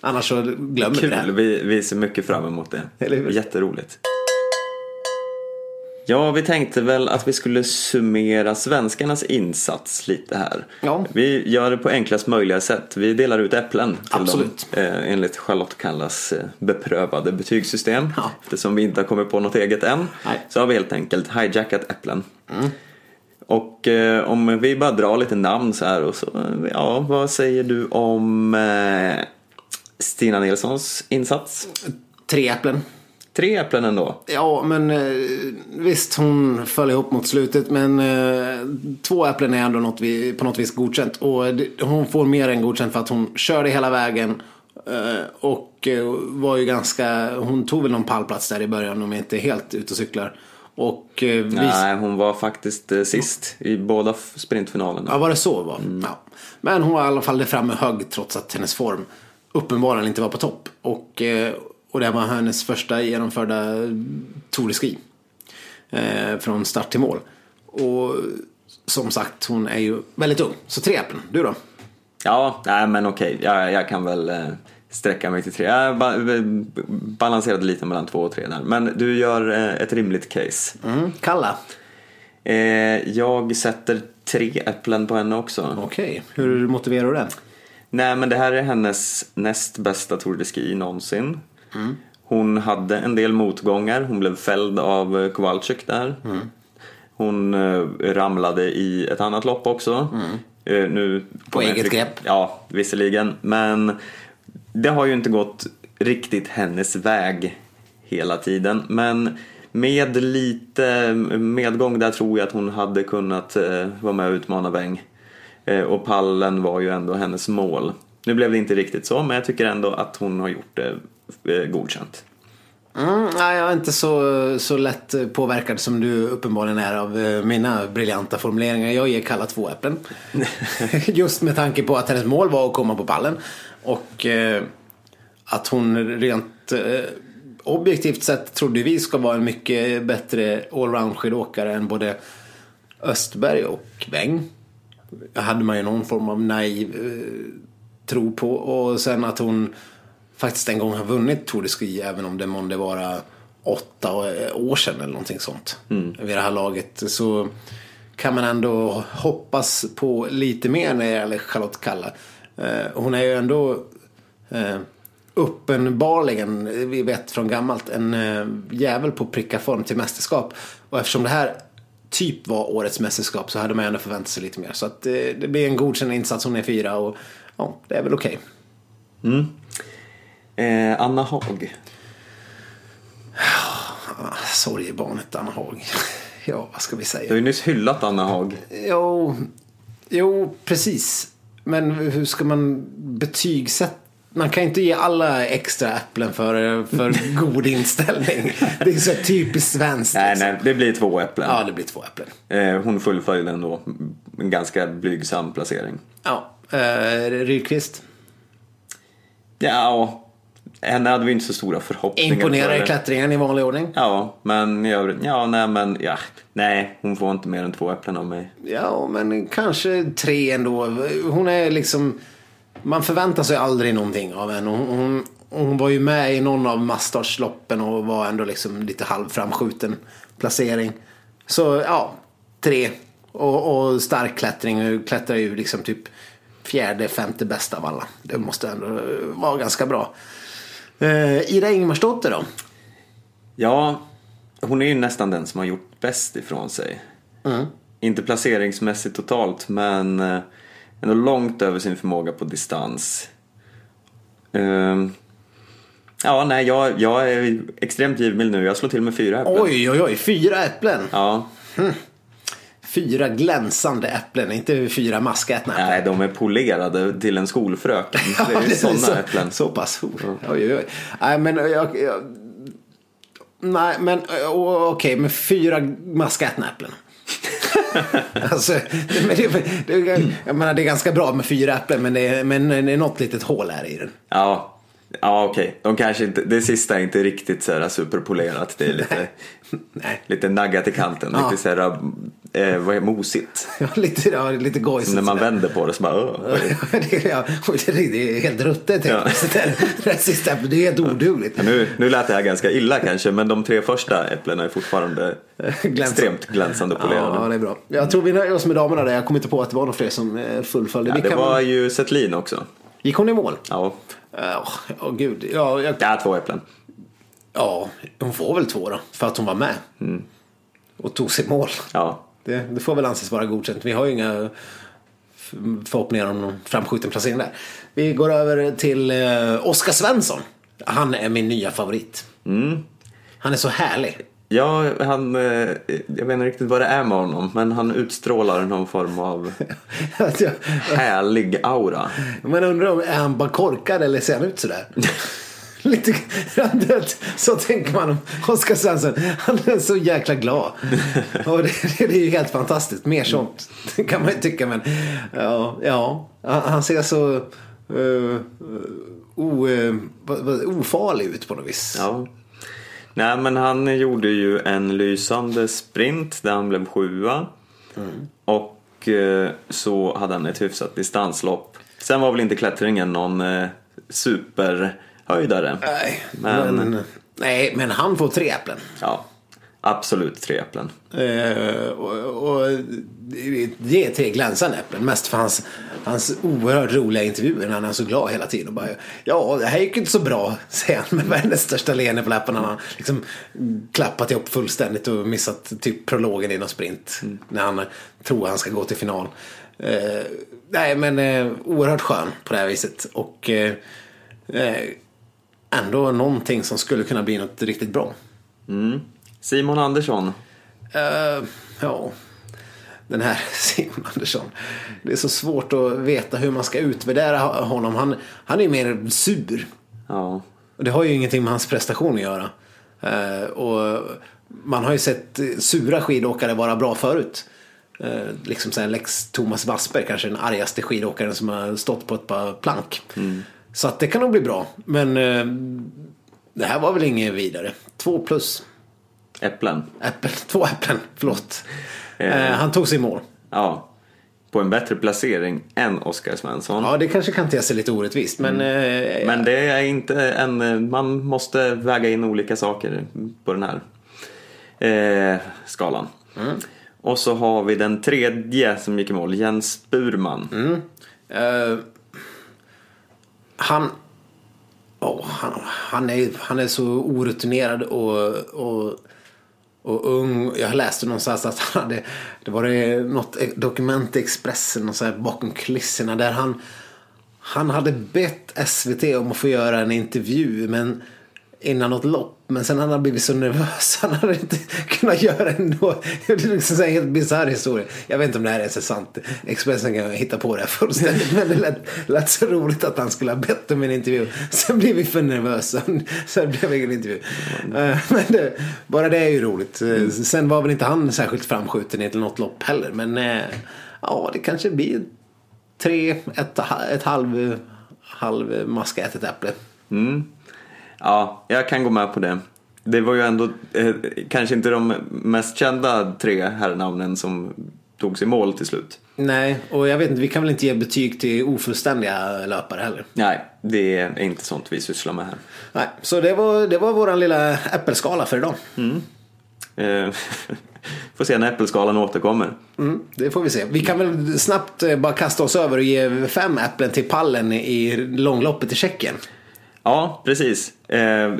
Annars så glömmer vi det Kul, vi, vi ser mycket fram emot det. Jätteroligt. Ja, vi tänkte väl att vi skulle summera svenskarnas insats lite här. Ja. Vi gör det på enklast möjliga sätt. Vi delar ut äpplen till Absolut. dem eh, enligt Charlotte Kallas eh, beprövade betygssystem. Ja. Eftersom vi inte har kommit på något eget än Nej. så har vi helt enkelt hijackat äpplen. Och eh, om vi bara drar lite namn så här och så, eh, ja, vad säger du om eh, Stina Nilssons insats? Tre äpplen. Tre äpplen ändå. Ja, men eh, visst hon föll ihop mot slutet. Men eh, två äpplen är ändå något vi, på något vis godkänt. Och hon får mer än godkänt för att hon körde hela vägen. Eh, och var ju ganska, hon tog väl någon pallplats där i början om jag inte är helt ute och cyklar. Och eh, vi, Nej, hon var faktiskt sist i båda sprintfinalerna. Ja, var det så var? Ja. Men hon var i alla fall där framme hög trots att hennes form uppenbarligen inte var på topp. Och, och det var hennes första genomförda Tour de Ski. Eh, från start till mål. Och som sagt, hon är ju väldigt ung. Så tre äpplen. Du då? Ja, nej men okej. Jag, jag kan väl eh, sträcka mig till tre. Jag ba- b- balanserade lite mellan två och tre där. Men du gör eh, ett rimligt case. Mm. Kalla. Eh, jag sätter tre äpplen på henne också. Okej, hur motiverar du det? Nej men det här är hennes näst bästa Tour de Ski någonsin. Hon hade en del motgångar. Hon blev fälld av eh, Kowalczyk där. Hon eh, ramlade i ett annat lopp också. Eh, nu jag eget inte- grepp. Ja, visserligen. Men det har ju inte gått riktigt hennes väg hela tiden. Men med lite medgång där tror jag att hon hade kunnat vara med och utmana Weng. Och pallen var ju ändå hennes mål. Nu blev det inte riktigt så, men jag tycker ändå att hon har gjort det godkänt. Mm, nej, jag är inte så, så lätt påverkad som du uppenbarligen är av eh, mina briljanta formuleringar. Jag ger Kalla två äpplen. Just med tanke på att hennes mål var att komma på pallen. Och eh, att hon rent eh, objektivt sett trodde vi ska vara en mycket bättre allround skidåkare än både Östberg och Weng. hade man ju någon form av naiv eh, tro på. Och sen att hon faktiskt en gång har vunnit Tour de Ski även om det månde vara åtta år sedan eller någonting sånt. Vid det här laget. Så kan man ändå hoppas på lite mer när det gäller Charlotte Kalla. Eh, Hon är ju ändå eh, uppenbarligen, vi vet från gammalt, en eh, jävel på att pricka form till mästerskap. Och eftersom det här typ var årets mästerskap så hade man ändå förväntat sig lite mer. Så att eh, det blir en godkänd insats, hon är fyra och ja, det är väl okej. Eh, Anna Haag. Ah, Sorgebarnet Anna Haag. ja, vad ska vi Du säga? har ju nyss hyllat Anna Haag. Jo, jo, precis. Men hur ska man betygsätta? Man kan inte ge alla extra äpplen för, för god inställning. Det är så typiskt svenskt. Nej, liksom. nej, det blir två äpplen. Ja, det blir två äpplen. Eh, hon fullföljde ändå en ganska blygsam placering. Ja, eh, Rydqvist. Ja, henne hade vi inte så stora förhoppningar Imponerar i klättringen i vanlig ordning. Ja, men i övrigt, ja, nej, men ja, nej, hon får inte mer än två äpplen av mig. Ja, men kanske tre ändå. Hon är liksom... Man förväntar sig aldrig någonting av henne. Hon, hon, hon var ju med i någon av Mastardsloppen och var ändå liksom lite halvframskjuten placering. Så ja, tre. Och, och stark klättring. Hon klättrar ju liksom typ fjärde, femte bästa av alla. Det måste ändå vara ganska bra. Eh, Ida Ingmarsdotter då? Ja, hon är ju nästan den som har gjort bäst ifrån sig. Inte placeringsmässigt totalt, men eh, ändå långt över sin förmåga på distans. Ehm, ja, nej, jag, jag är extremt givmild nu. Jag slår till med fyra äpplen. Oj, oj, oj. Fyra äpplen. Ja, Fyra glänsande äpplen. Inte fyra maskätna äpplen. nej, de är polerade till en skolfröken. Det är sådana så, äpplen. Så pass. Oj, oj, oj. Nej, men jag... jag nej, men okej, med fyra maskätna äpplen. alltså, men det, det, jag menar, det är ganska bra med fyra äpplen, men det är, men det är något litet hål här i den. Ja, ja okej. De kanske inte, det sista är inte riktigt så här superpolerat. Det är lite, lite naggat i kanten. Ja. Lite så här, eh, vad är mosigt. Ja, lite, ja, lite gojsigt. När man vänder på det så bara, "Åh, är det?" är- ja, det är helt ruttet Ja. Det är helt odugligt. Ja, Nu, nu lät det här ganska illa kanske, men de tre första äpplena är fortfarande Glänsande. extremt glänsande och Ja, polerade. det är bra. Jag tror vi nöjer oss med damerna där. Jag kom inte på att det var några fler som eh, fullföljde. Ja, det var väl- ju Setlin också. Gick hon i mål? Ja, Ja, oh, gud. Ja, jag... ja två äpplen. ja, hon får väl två då. För att hon var med. Mm. Och tog sig mål. Ja, Det, det får väl anses vara godkänt. Vi har ju inga förhoppningar om någon framskjuten placering där. Vi går över till eh, Oskar Svensson. Han är min nya favorit. Mm. Han är så härlig. ja han, eh, jag vet inte riktigt vad det är med honom, men han utstrålar någon form av härlig aura. Men undrar om är han bara korkad eller ser han ut sådär? Lite, så tänker man om Oskar Svensson. Han är så jäkla glad. Och det, det, är ju helt fantastiskt. Mer sånt kan man ju tycka. Men ja, ja. Han, ser så uh, o, vad- ofarlig ut på något vis. Ja. Nej, men han gjorde ju en lysande sprint där han blev sjua. Och eh, så hade han ett hyfsat distanslopp. Sen var väl inte klättringen någon eh, superhöjdare. Nej, Men- men, nej, men han får tre äpplen. Ja, absolut tre äpplen. Eh, och, och det är tre glänsande äpplen. Mest för hans, hans oerhört roliga intervjuer när han är så glad hela tiden. Och bara, ja, det här gick inte så bra, säger han med världens största leende på läpparna. Han har liksom klappat ihop fullständigt och missat typ prologen i någon sprint. När han tror han ska gå till final. Eh, nej, men eh, oerhört skön på det här viset. Och eh, eh, ändå någonting som skulle kunna bli något riktigt bra. Simon Andersson. Eh, ja, den här Simon Andersson. Det är så svårt att veta hur man ska utvärdera honom. Han, han är mer sur. Ja, Och det har ju ingenting med hans prestation att göra. Eh, och man har ju sett sura skidåkare vara bra förut. Eh, liksom såhär Lex Thomas Wassberg, kanske den argaste skidåkaren som har stått på ett par plank. Så att det kan nog bli bra. Men eh, det här var väl inget vidare. Två plus. äpplen. Äppel, två äpplen, förlåt. Eh. Eh, han tog sig i mål. Ja, på en bättre placering än Oskar Svensson. Ja, det kanske kan te sig lite orättvist, men... Eh, Men det är inte en, man måste väga in olika saker på den här eh, skalan. Och så har vi den tredje som gick i mål, Jens Burman. eh, han, oh, han, han, är, han är så orutinerad och, och, och ung. Jag läste någonstans att han hade, det var det något dokument i Expressen och så här bakom kulisserna där han, han hade bett SVT om att få göra en intervju men innan något lopp. Men sen hade han blivit så nervös. Han hade inte kunnat göra ändå. Det är liksom en helt bisarr historia. Jag vet inte om det här är så sant. Expressen kan hitta på det här fullständigt. Men det lät, lät så roligt att han skulle ha bett om en intervju. Sen blev vi för nervösa. Sen blev det ingen intervju. Eh, men det, bara det är ju roligt. Eh, sen var väl inte han särskilt framskjuten i något lopp heller. Men eh, ja, det kanske blir tre, ett, ett halv, halv maskätet äpple. Mm. Ja, jag kan gå med på det. Det var ju ändå eh, kanske inte de mest kända tre herrnamnen som togs i mål till slut. Nej, och jag vet inte, vi kan väl inte ge betyg till ofullständiga löpare heller. Nej, det är inte sånt vi sysslar med här. Nej, så det var, det var våran lilla äppelskala för idag. Eh, får se när äppelskalan återkommer. Mm, det får vi se. Vi kan väl snabbt eh, bara kasta oss över och ge fem äpplen till pallen i långloppet i Tjeckien. Ja, precis. Eh,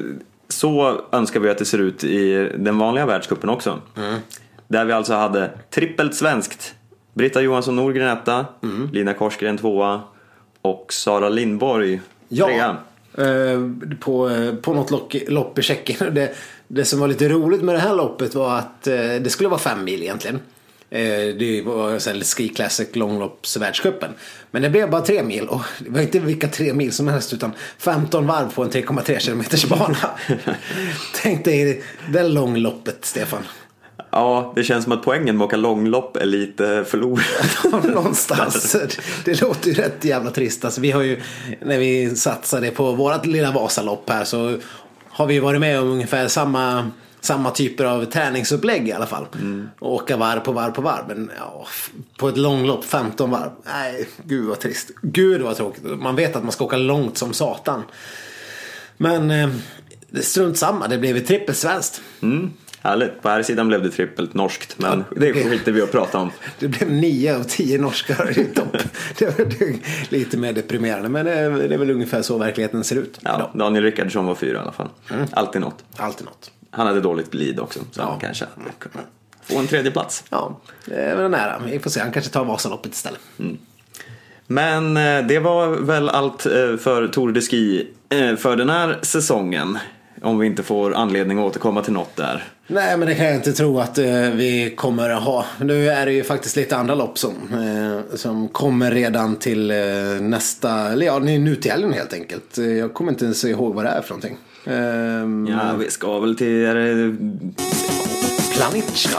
så önskar vi att det ser ut i den vanliga världscupen också. Där vi alltså hade trippelt svenskt. Britta Johansson Norgren etta, Lina Korsgren tvåa och Sara Lindborg trea. eh, på, eh, på något lock, lopp i Tjeckien. Det, det som var lite roligt med det här loppet var att det skulle vara fem mil egentligen. Eh, det var Ski Classic långloppsvärldscupen. Men det blev bara tre mil och det var inte vilka tre mil som helst utan 15 varv på en 3,3 kilometers bana. Tänk dig det långloppet Stefan. Ja, det känns som att poängen med att åka långlopp är lite förlorad. Någonstans. Det låter ju rätt jävla trist. Alltså, vi har ju, när vi satsade på vårt lilla Vasalopp här så har vi varit med om ungefär samma, samma typer av träningsupplägg i alla fall. Och åka varv på varv på varv. Men ja, på ett långlopp, 15 varv. Nej, gud vad trist. Gud vad tråkigt. Man vet att man ska åka långt som satan. Men eh, strunt samma, det blev ett trippelsvenskt. Mm, härligt. På här sidan blev det trippelt norskt, men det skiter vi att prata om. Det blev nio av tio norskar topp. Det var lite mer deprimerande. Men det är, det är väl ungefär så verkligheten ser ut. Ja. Daniel Rickardsson var fyra i alla fall. Alltid något. Alltid något. Han hade dåligt glid också, så han kanske hade kunnat få en tredje plats. Ja, det är väl nära. Vi får se. Han kanske tar Vasaloppet istället. Men eh, det var väl allt eh, för Tour de Ski eh, för den här säsongen. Om vi inte får anledning att återkomma till något där. Nej, men det kan jag inte tro att vi kommer att ha. Nu är det ju faktiskt lite andra lopp som, som kommer redan till nästa, eller ja, nu till helgen helt enkelt. Jag kommer inte ens ihåg vad det är för någonting. Ehm, Ja, vi ska väl till... Planitska.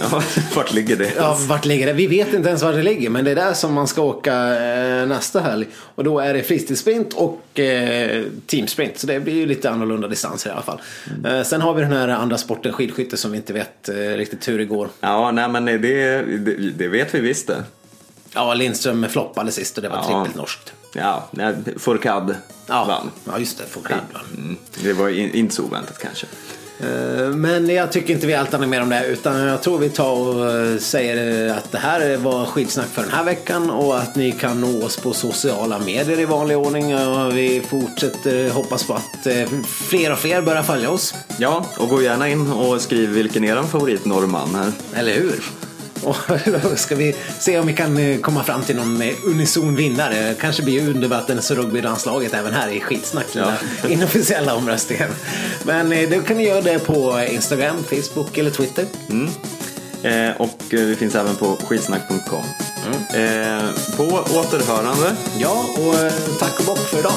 Ja, vart ligger det? Ja, vart ligger det? Vi vet inte ens var det ligger, men det är där som man ska åka eh, nästa helg. Och då är det fristilsprint och eh, teamsprint. Så det blir ju lite annorlunda distanser i alla fall. Eh, sen har vi den här andra sporten, skidskytte, som vi inte vet eh, riktigt hur det går. Ja, nej men det, det, det vet vi visst det. Ja, Lindström floppade sist och det var Ja. trippelt norskt. Ja, Fourcade Ja, vann. ja just det. Foucault vann. Mm, det var in, inte så oväntat kanske. Eh, Men jag tycker inte vi altar mer om det utan jag tror vi tar och eh, säger att det här var skitsnack för den här veckan och att ni kan nå oss på sociala medier i vanlig ordning. Och vi fortsätter hoppas på att eh, fler och fler börjar följa oss. Ja, och gå gärna in och skriv vilken er favoritnorrman är. Eller hur? Och då ska vi se om vi kan eh, komma fram till någon eh, unison vinnare. Kanske blir undervattens rugbylandslaget även här i skitsnack. Ja. Inofficiella omröstningen. Men eh, då kan ni göra det på Instagram, Facebook eller Twitter. Eh, och vi finns även på skitsnack.com. Mm. Eh, på återhörande. Ja, och tack och bock för idag.